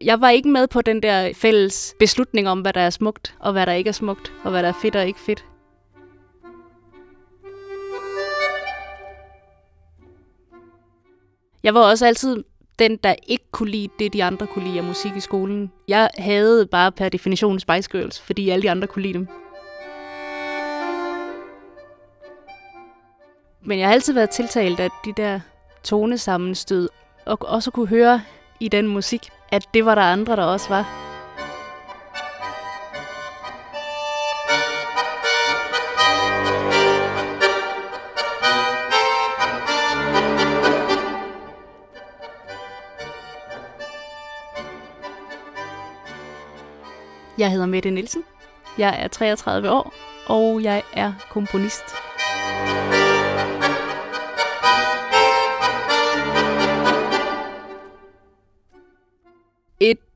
Jeg var ikke med på den der fælles beslutning om, hvad der er smukt, og hvad der ikke er smukt, og hvad der er fedt og ikke fedt. Jeg var også altid den, der ikke kunne lide det, de andre kunne lide af musik i skolen. Jeg havde bare per definition Spice Girls, fordi alle de andre kunne lide dem. Men jeg har altid været tiltalt af de der tonesammenstød, og også kunne høre i den musik, at det var der andre, der også var. Jeg hedder Mette Nielsen. Jeg er 33 år, og jeg er komponist.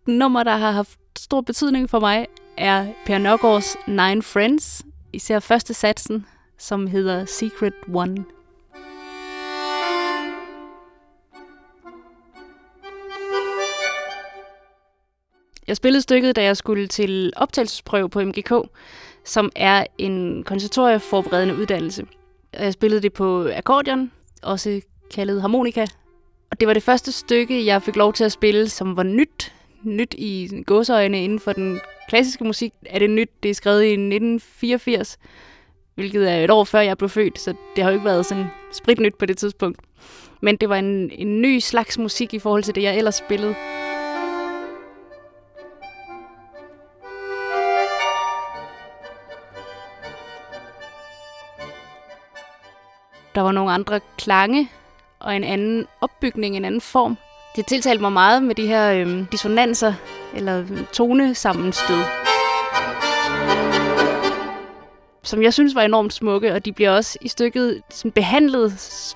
Nummer, der har haft stor betydning for mig, er Per Nørgaards Nine Friends, især første satsen, som hedder Secret One. Jeg spillede stykket, da jeg skulle til optagelsesprøve på MGK, som er en konservatorieforberedende uddannelse. Jeg spillede det på akkordeon, også kaldet harmonika. Og det var det første stykke, jeg fik lov til at spille, som var nyt. Nyt i gåseøjne inden for den klassiske musik. Er det nyt? Det er skrevet i 1984, hvilket er et år før jeg blev født, så det har jo ikke været sådan spritnyt på det tidspunkt. Men det var en, en ny slags musik i forhold til det, jeg ellers spillede. Der var nogle andre klange og en anden opbygning, en anden form. Det tiltalte mig meget med de her øh, dissonanser eller tonesammenstød. Som jeg synes var enormt smukke, og de bliver også i stykket sådan behandlet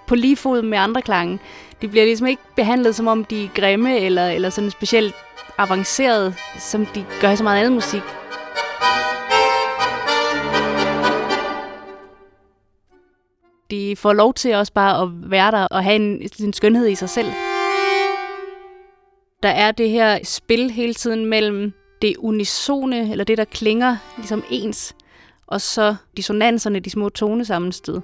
på lige fod med andre klange. De bliver ligesom ikke behandlet som om de er grimme eller, eller sådan specielt avanceret, som de gør i så meget andet musik. de får lov til også bare at være der og have en, en skønhed i sig selv. Der er det her spil hele tiden mellem det unisone, eller det, der klinger ligesom ens, og så dissonanserne, de små tonesammenstød.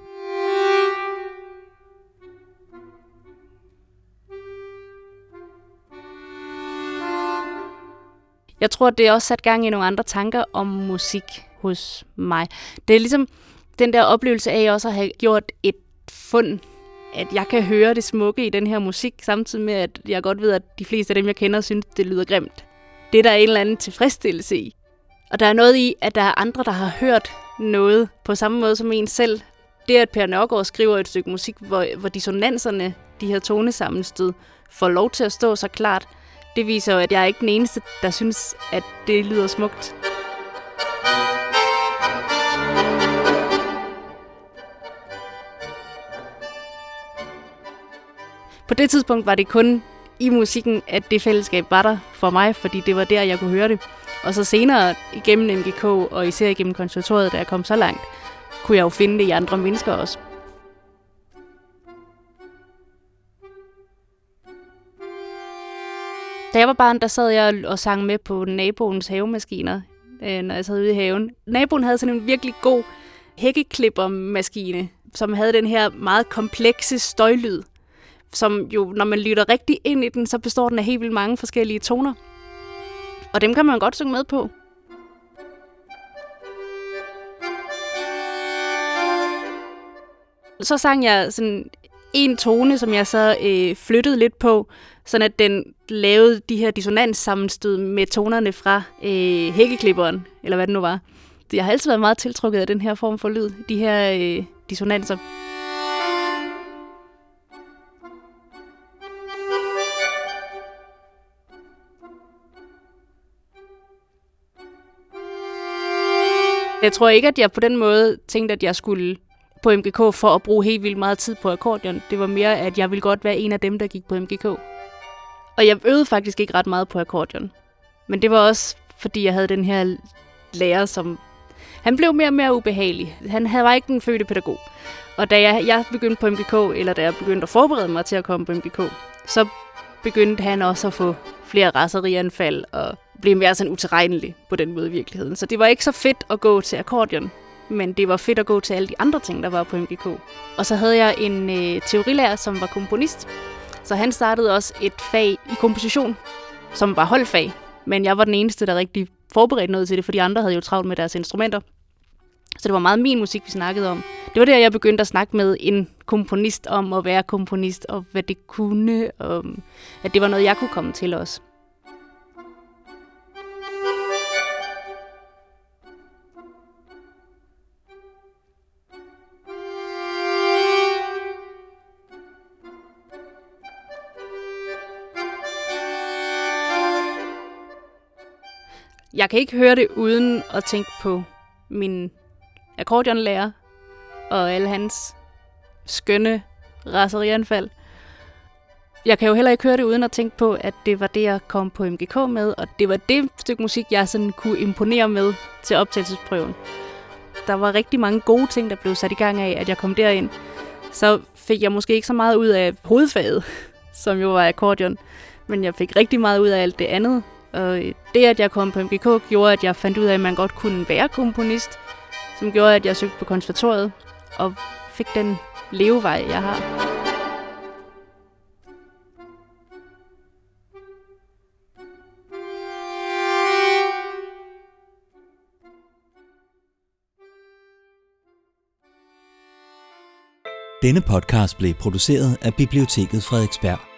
Jeg tror, det er også sat gang i nogle andre tanker om musik hos mig. Det er ligesom, den der oplevelse af også at have gjort et fund, at jeg kan høre det smukke i den her musik, samtidig med, at jeg godt ved, at de fleste af dem, jeg kender, synes, det lyder grimt. Det er der en eller anden tilfredsstillelse i. Og der er noget i, at der er andre, der har hørt noget på samme måde som en selv. Det, at Per Nørgaard skriver et stykke musik, hvor, hvor dissonanserne, de her tonesammenstød, får lov til at stå så klart, det viser jo, at jeg er ikke den eneste, der synes, at det lyder smukt. På det tidspunkt var det kun i musikken, at det fællesskab var der for mig, fordi det var der, jeg kunne høre det. Og så senere igennem MGK, og især igennem konservatoriet, da jeg kom så langt, kunne jeg jo finde det i andre mennesker også. Da jeg var barn, der sad jeg og sang med på naboens havemaskiner, øh, når jeg sad ude i haven. Naboen havde sådan en virkelig god hækkeklippermaskine, som havde den her meget komplekse støjlyd som jo, når man lytter rigtig ind i den, så består den af helt vildt mange forskellige toner. Og dem kan man godt synge med på. Så sang jeg sådan en tone, som jeg så øh, flyttede lidt på, sådan at den lavede de her dissonans-sammenstød med tonerne fra øh, hækkeklipperen, eller hvad det nu var. Jeg har altid været meget tiltrukket af den her form for lyd, de her øh, dissonanser. Jeg tror ikke, at jeg på den måde tænkte, at jeg skulle på MGK for at bruge helt vildt meget tid på akkordeon. Det var mere, at jeg ville godt være en af dem, der gik på MGK. Og jeg øvede faktisk ikke ret meget på akkordeon. Men det var også, fordi jeg havde den her lærer, som... Han blev mere og mere ubehagelig. Han havde var ikke den fødte pædagog. Og da jeg, jeg begyndte på MGK, eller da jeg begyndte at forberede mig til at komme på MGK, så begyndte han også at få flere raserianfald og blev mere sådan utilregnelig på den måde i virkeligheden. Så det var ikke så fedt at gå til akkordion, men det var fedt at gå til alle de andre ting, der var på MGK. Og så havde jeg en øh, teorilærer, som var komponist, så han startede også et fag i komposition, som var holdfag, men jeg var den eneste, der rigtig forberedte noget til det, for de andre havde jo travlt med deres instrumenter. Så det var meget min musik, vi snakkede om. Det var der, jeg begyndte at snakke med en komponist om at være komponist, og hvad det kunne, og at det var noget, jeg kunne komme til også. Jeg kan ikke høre det uden at tænke på min akkordeonlærer og alle hans skønne raserianfald. Jeg kan jo heller ikke høre det uden at tænke på, at det var det, jeg kom på MGK med, og det var det stykke musik, jeg sådan kunne imponere med til optagelsesprøven. Der var rigtig mange gode ting, der blev sat i gang af, at jeg kom derind. Så fik jeg måske ikke så meget ud af hovedfaget, som jo var akkordeon, men jeg fik rigtig meget ud af alt det andet, og øh, det, at jeg kom på MGK, gjorde, at jeg fandt ud af, at man godt kunne være komponist, som gjorde, at jeg søgte på konservatoriet og fik den levevej, jeg har. Denne podcast blev produceret af Biblioteket Frederiksberg.